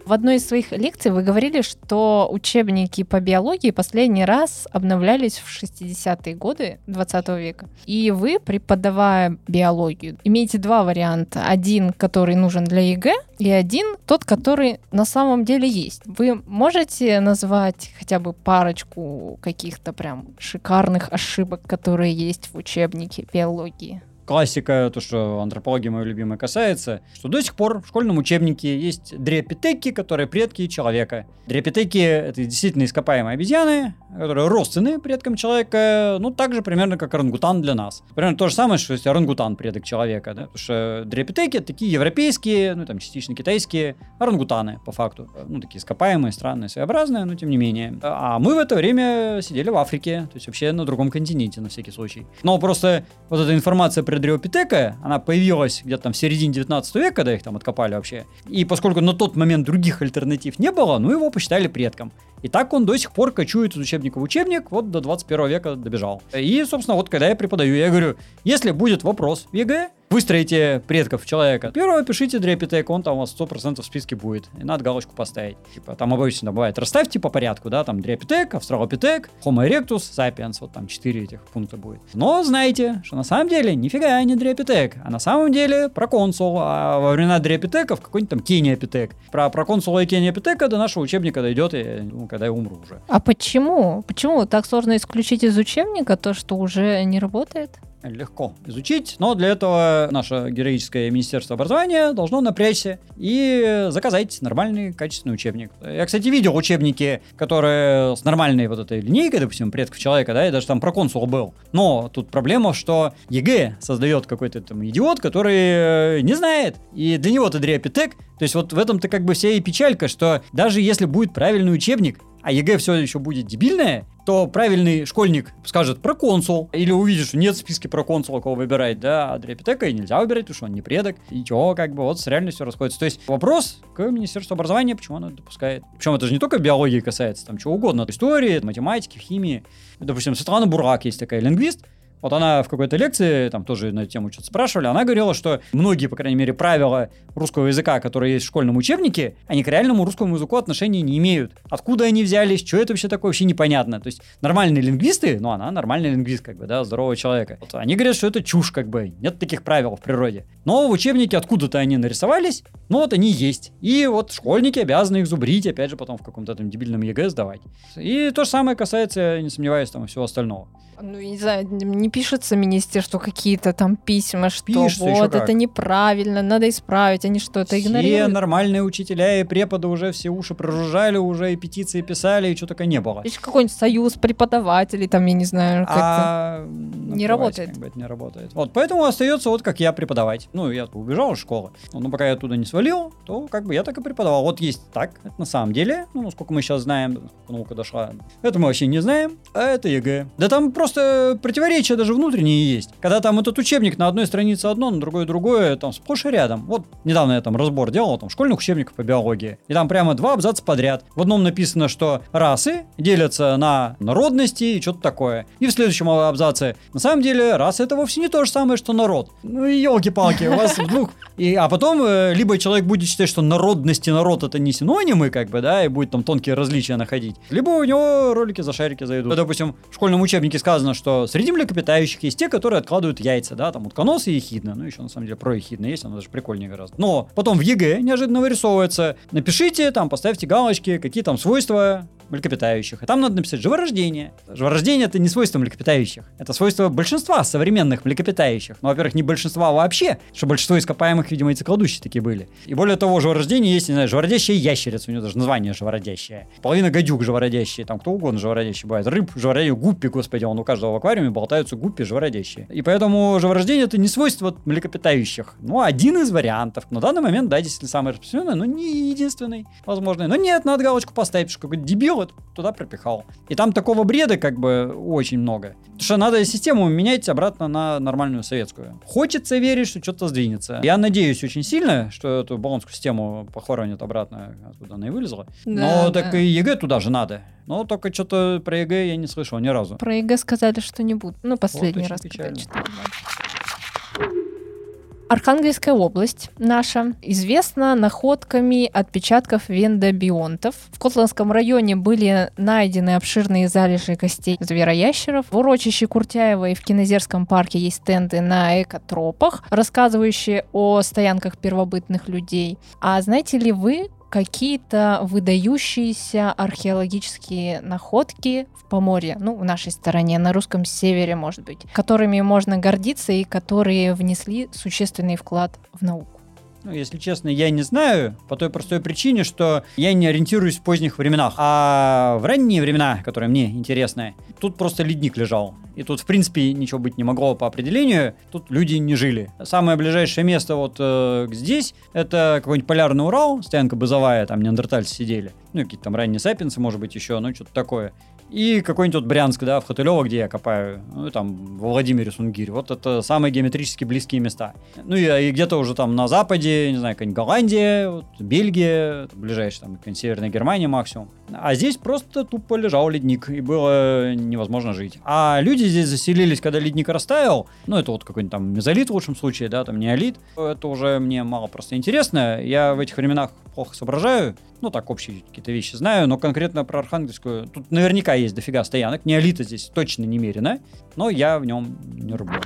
В одной из своих лекций вы говорили, что учебники по биологии последний раз обновлялись в 60-е годы 20 века. И вы, преподавая биологию, имеете два варианта. Один, который нужен для ЕГЭ, и один, тот, который на самом деле есть. Вы можете назвать хотя бы парочку каких-то прям шикарных ошибок, которые есть в учебнике биологии? Классика, то, что антропология моя любимая касается, что до сих пор в школьном учебнике есть дрепитеки, которые предки человека. Дрепитеки — это действительно ископаемые обезьяны, которые родственны предкам человека, ну, так же примерно, как орангутан для нас. Примерно то же самое, что есть орангутан предок человека, да, потому что дрепитеки — такие европейские, ну, там, частично китайские орангутаны, по факту. Ну, такие ископаемые, странные, своеобразные, но тем не менее. А мы в это время сидели в Африке, то есть вообще на другом континенте, на всякий случай. Но просто вот эта информация про Дриопитека, она появилась где-то там в середине 19 века, когда их там откопали вообще. И поскольку на тот момент других альтернатив не было, ну его посчитали предком. И так он до сих пор кочует из учебника в учебник, вот до 21 века добежал. И, собственно, вот когда я преподаю, я говорю, если будет вопрос в ЕГЭ, выстроите предков человека. Первого пишите дриопитек, он там у вас 100% в списке будет. И надо галочку поставить. Типа, там обычно бывает, расставьте по порядку, да, там дриопитек, австралопитек, homo erectus, sapiens, вот там 4 этих пункта будет. Но знаете, что на самом деле нифига не дриопитек, а на самом деле проконсул, а во времена дриопитеков какой-нибудь там кениапитек. Про проконсула и кениапитека до нашего учебника дойдет, и, ну, когда я умру уже. А почему? Почему так сложно исключить из учебника то, что уже не работает? Легко исключить, но для этого наше героическое Министерство образования должно напрячься и заказать нормальный качественный учебник. Я, кстати, видел учебники, которые с нормальной вот этой линейкой, допустим, предков человека, да, и даже там проконсул был. Но тут проблема, что ЕГЭ создает какой-то там идиот, который э, не знает, и для него это дриопитек. То есть вот в этом-то как бы вся и печалька, что даже если будет правильный учебник, а ЕГЭ все еще будет дебильное, то правильный школьник скажет проконсул, или увидит, что нет в списке проконсула, кого выбирать, да, а дриопитека и нельзя выбирать, потому что он не предок, и чего, как бы, вот с реальностью расходится. То есть вопрос к Министерству образования, почему оно допускает. Причем это же не только биологии касается, там чего угодно, истории, математики, химии. Допустим, Светлана Бурак есть такая лингвист, вот она в какой-то лекции, там тоже на эту тему что-то спрашивали, она говорила, что многие, по крайней мере, правила русского языка, которые есть в школьном учебнике, они к реальному русскому языку отношения не имеют. Откуда они взялись, что это вообще такое, вообще непонятно. То есть нормальные лингвисты, ну она нормальный лингвист, как бы, да, здорового человека. Вот, они говорят, что это чушь, как бы, нет таких правил в природе. Но в учебнике откуда-то они нарисовались, ну вот они есть. И вот школьники обязаны их зубрить, опять же, потом в каком-то там дебильном ЕГЭ сдавать. И то же самое касается, не сомневаюсь, там всего остального. Ну, не знаю, не пишется министерству какие-то там письма, что пишется вот это неправильно, надо исправить, они что-то игнорируют. Все нормальные учителя и преподы уже все уши прожужжали, уже и петиции писали, и что только не было. Есть какой-нибудь союз преподавателей, там, я не знаю, как-то а, не работает. Как бы это не работает. Вот, поэтому остается вот как я преподавать. Ну, я убежал из школы, но пока я оттуда не свалил, то как бы я так и преподавал. Вот есть так, это на самом деле, ну, сколько мы сейчас знаем, наука дошла, это мы вообще не знаем, а это ЕГЭ. Да там просто противоречия даже внутренние есть. Когда там этот учебник на одной странице одно, на другой другое, там сплошь и рядом. Вот недавно я там разбор делал, там школьных учебников по биологии. И там прямо два абзаца подряд. В одном написано, что расы делятся на народности и что-то такое. И в следующем абзаце, на самом деле, раса это вовсе не то же самое, что народ. Ну и елки-палки, у вас вдруг... И, а потом, э, либо человек будет считать, что народность и народ это не синонимы, как бы, да, и будет там тонкие различия находить. Либо у него ролики за шарики зайдут. Допустим, в школьном учебнике сказано, что среди млекопитающих есть те, которые откладывают яйца, да, там утконос и ехидна. Ну, еще на самом деле проехидна есть, она даже прикольнее гораздо. Но потом в ЕГЭ неожиданно вырисовывается, напишите, там, поставьте галочки, какие там свойства млекопитающих. И там надо написать живорождение. Живорождение это не свойство млекопитающих. Это свойство большинства современных млекопитающих. Ну, во-первых, не большинства вообще, что большинство ископаемых, видимо, яйцекладущие такие были. И более того, живорождение есть, не знаю, живородящая ящерица, у нее даже название живородящая. Половина гадюк живородящие, там кто угодно живородящий бывает. Рыб живородящие, гуппи, господи, он у каждого в аквариуме болтаются гуппи живородящие. И поэтому живорождение это не свойство млекопитающих. Ну, один из вариантов. На данный момент, да, действительно самый распространенный, но не единственный возможный. Но нет, надо галочку поставить, что какой-то дебил вот туда пропихал. И там такого бреда как бы очень много. Потому что надо систему менять обратно на нормальную советскую. Хочется верить, что что-то сдвинется. Я надеюсь очень сильно, что эту болонскую систему похоронят обратно, откуда она и вылезла. Да, Но да. так и ЕГЭ туда же надо. Но только что-то про ЕГЭ я не слышал ни разу. Про ЕГЭ сказали, что не будут. Ну, последний очень раз, когда печально. читала. Архангельская область наша известна находками отпечатков вендобионтов. В Котласском районе были найдены обширные залежи костей звероящеров. В урочище Куртяева и в Кинозерском парке есть стенды на экотропах, рассказывающие о стоянках первобытных людей. А знаете ли вы, какие-то выдающиеся археологические находки в Поморье, ну, в нашей стороне, на русском севере, может быть, которыми можно гордиться и которые внесли существенный вклад в науку. Ну, если честно, я не знаю, по той простой причине, что я не ориентируюсь в поздних временах. А в ранние времена, которые мне интересны, тут просто ледник лежал. И тут, в принципе, ничего быть не могло по определению. Тут люди не жили. Самое ближайшее место вот э, здесь, это какой-нибудь полярный Урал, стоянка базовая, там неандертальцы сидели. Ну, какие-то там ранние сапиенсы, может быть, еще, ну, что-то такое. И какой-нибудь вот Брянск, да, в Хотылево, где я копаю, ну, там, во Владимире, Сунгире. Вот это самые геометрически близкие места. Ну, и, и где-то уже там на западе, не знаю, какая-нибудь Голландия, вот, Бельгия, ближайшая там, какая-нибудь Северная Германия максимум. А здесь просто тупо лежал ледник, и было невозможно жить. А люди здесь заселились, когда ледник растаял, ну, это вот какой-нибудь там мезолит в лучшем случае, да, там неолит. Это уже мне мало просто интересно. Я в этих временах плохо соображаю. Ну, так, общие какие-то вещи знаю, но конкретно про Архангельскую... Тут наверняка есть дофига стоянок. Неолита здесь точно немерено, но я в нем не рублю.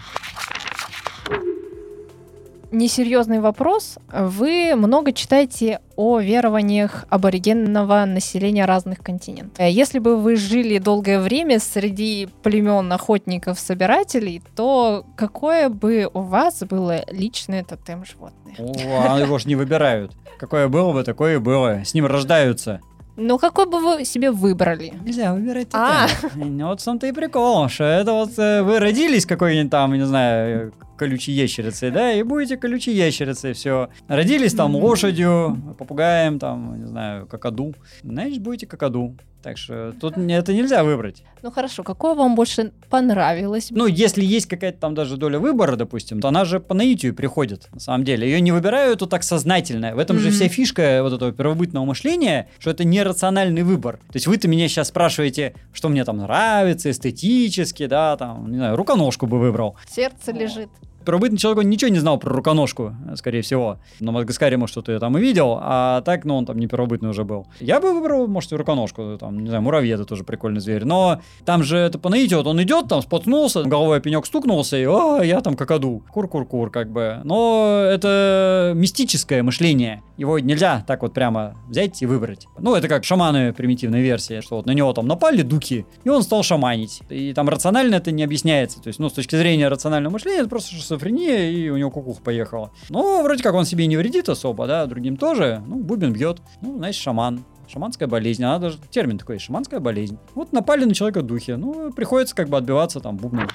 Несерьезный вопрос. Вы много читаете о верованиях аборигенного населения разных континентов. Э, Если бы вы жили долгое время среди племен охотников-собирателей, то какое бы у вас было личное тотем животное? О, а его же не выбирают. Какое было бы, такое и было. С ним рождаются. Ну, какой бы вы себе выбрали? Нельзя выбирать А. тотем. Ну, Вот в том-то и прикол, что это вот э, вы родились какой-нибудь там, не знаю, колючей ящерицей, да, и будете колючей ящерицей, все. Родились там лошадью, попугаем, там, не знаю, какаду. Значит, будете какаду. Так что тут это нельзя выбрать. Ну хорошо, какое вам больше понравилось? Ну, если есть какая-то там даже доля выбора, допустим, то она же по наитию приходит, на самом деле. Ее не выбирают вот так сознательно. В этом же вся фишка вот этого первобытного мышления, что это нерациональный выбор. То есть вы-то меня сейчас спрашиваете, что мне там нравится, эстетически, да, там, не знаю, руконожку бы выбрал. Сердце лежит. Первобытный человек, он ничего не знал про руконожку, скорее всего. На Мадагаскаре, может, что-то я там и видел, а так, ну, он там не первобытный уже был. Я бы выбрал, может, руконожку, там, не знаю, муравей это тоже прикольный зверь. Но там же это по наитию, вот он идет, там, споткнулся, головой о пенек стукнулся, и, а, я там какаду. Кур-кур-кур, как бы. Но это мистическое мышление. Его нельзя так вот прямо взять и выбрать. Ну, это как шаманы примитивной версии, что вот на него там напали дуки, и он стал шаманить. И там рационально это не объясняется. То есть, ну, с точки зрения рационального мышления, это просто шизофрения, и у него кукуха поехала. Но вроде как он себе не вредит особо, да, другим тоже. Ну, бубен бьет. Ну, значит, шаман. Шаманская болезнь, она даже термин такой, шаманская болезнь. Вот напали на человека духи, ну, приходится как бы отбиваться там бубном.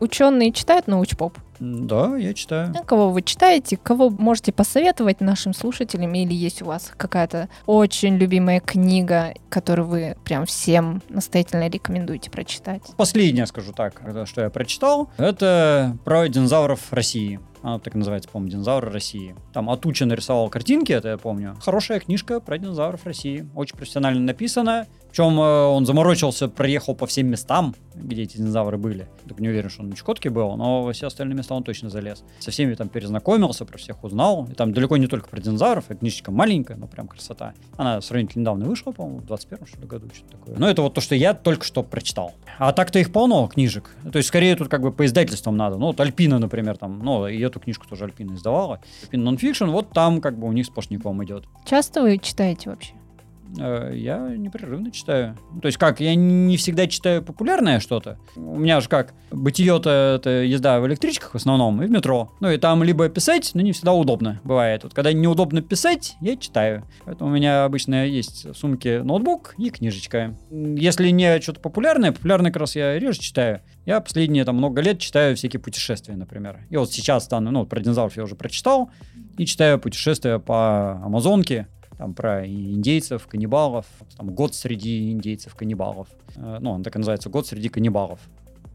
Ученые читают научпоп? Да, я читаю. А Кого вы читаете, кого можете посоветовать нашим слушателям, или есть у вас какая-то очень любимая книга, которую вы прям всем настоятельно рекомендуете прочитать? Последнее, скажу так, это что я прочитал, это про динозавров России. Она так называется, по-моему, «Динозавры России». Там Атуча нарисовал картинки, это я помню. Хорошая книжка про динозавров России. Очень профессионально написана. Причем э, он заморочился, проехал по всем местам, где эти динозавры были. Так не уверен, что он на Чукотке был, но все остальные места он точно залез. Со всеми там перезнакомился, про всех узнал. И там далеко не только про динозавров, а книжечка маленькая, но прям красота. Она сравнительно недавно вышла, по-моему, в 21 что ли, году, что-то такое. Но это вот то, что я только что прочитал. А так-то их полно, книжек. То есть, скорее, тут как бы по издательствам надо. Ну, вот Альпина, например, там, ну, и эту книжку тоже Альпина издавала. Альпина Нонфикшн, вот там как бы у них сплошняком идет. Часто вы читаете вообще? Э, я непрерывно читаю. То есть как, я не всегда читаю популярное что-то. У меня же как, бытие-то это езда в электричках в основном и в метро. Ну и там либо писать, но не всегда удобно бывает. Вот когда неудобно писать, я читаю. Поэтому у меня обычно есть в сумке ноутбук и книжечка. Если не что-то популярное, популярное как раз я реже читаю. Я последние там много лет читаю всякие путешествия, например. И вот сейчас стану, ну, про динозавров я уже прочитал, и читаю путешествия по Амазонке, там про индейцев, каннибалов, там год среди индейцев, каннибалов. Э, ну, он так и называется, год среди каннибалов.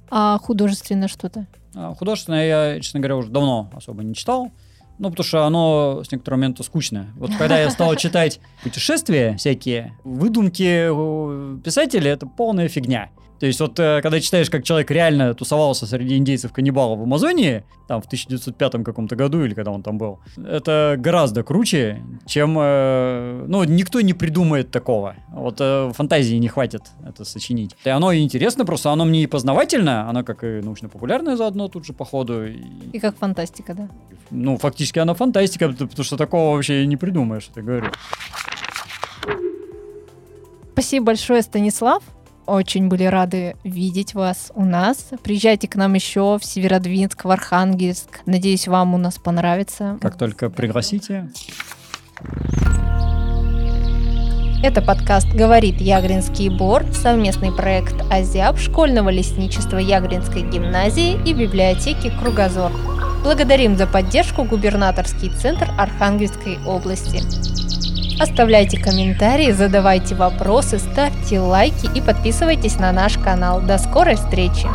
А художественно что-то? А художественное я, честно говоря, уже давно особо не читал. Ну, потому что оно с некоторого момента скучное. Вот когда я стал читать путешествия всякие, выдумки писателей — это полная фигня. То есть вот э, когда читаешь, как человек реально тусовался среди индейцев-каннибалов в Амазонии, там в 1905 каком-то году или когда он там был, это гораздо круче, чем... Э, ну, никто не придумает такого. Вот э, фантазии не хватит это сочинить. И оно интересно просто, оно мне и познавательно, оно как и научно-популярное заодно тут же по ходу. И, и как фантастика, да? Ну, фактически она фантастика, потому что такого вообще не придумаешь, это говорю. Спасибо большое, Станислав. Очень были рады видеть вас у нас. Приезжайте к нам еще в Северодвинск, в Архангельск. Надеюсь, вам у нас понравится. Как только пригласите. Это подкаст «Говорит Ягринский бор», совместный проект «Азиаб» школьного лесничества Ягринской гимназии и библиотеки «Кругозор». Благодарим за поддержку губернаторский центр Архангельской области. Оставляйте комментарии, задавайте вопросы, ставьте лайки и подписывайтесь на наш канал. До скорой встречи!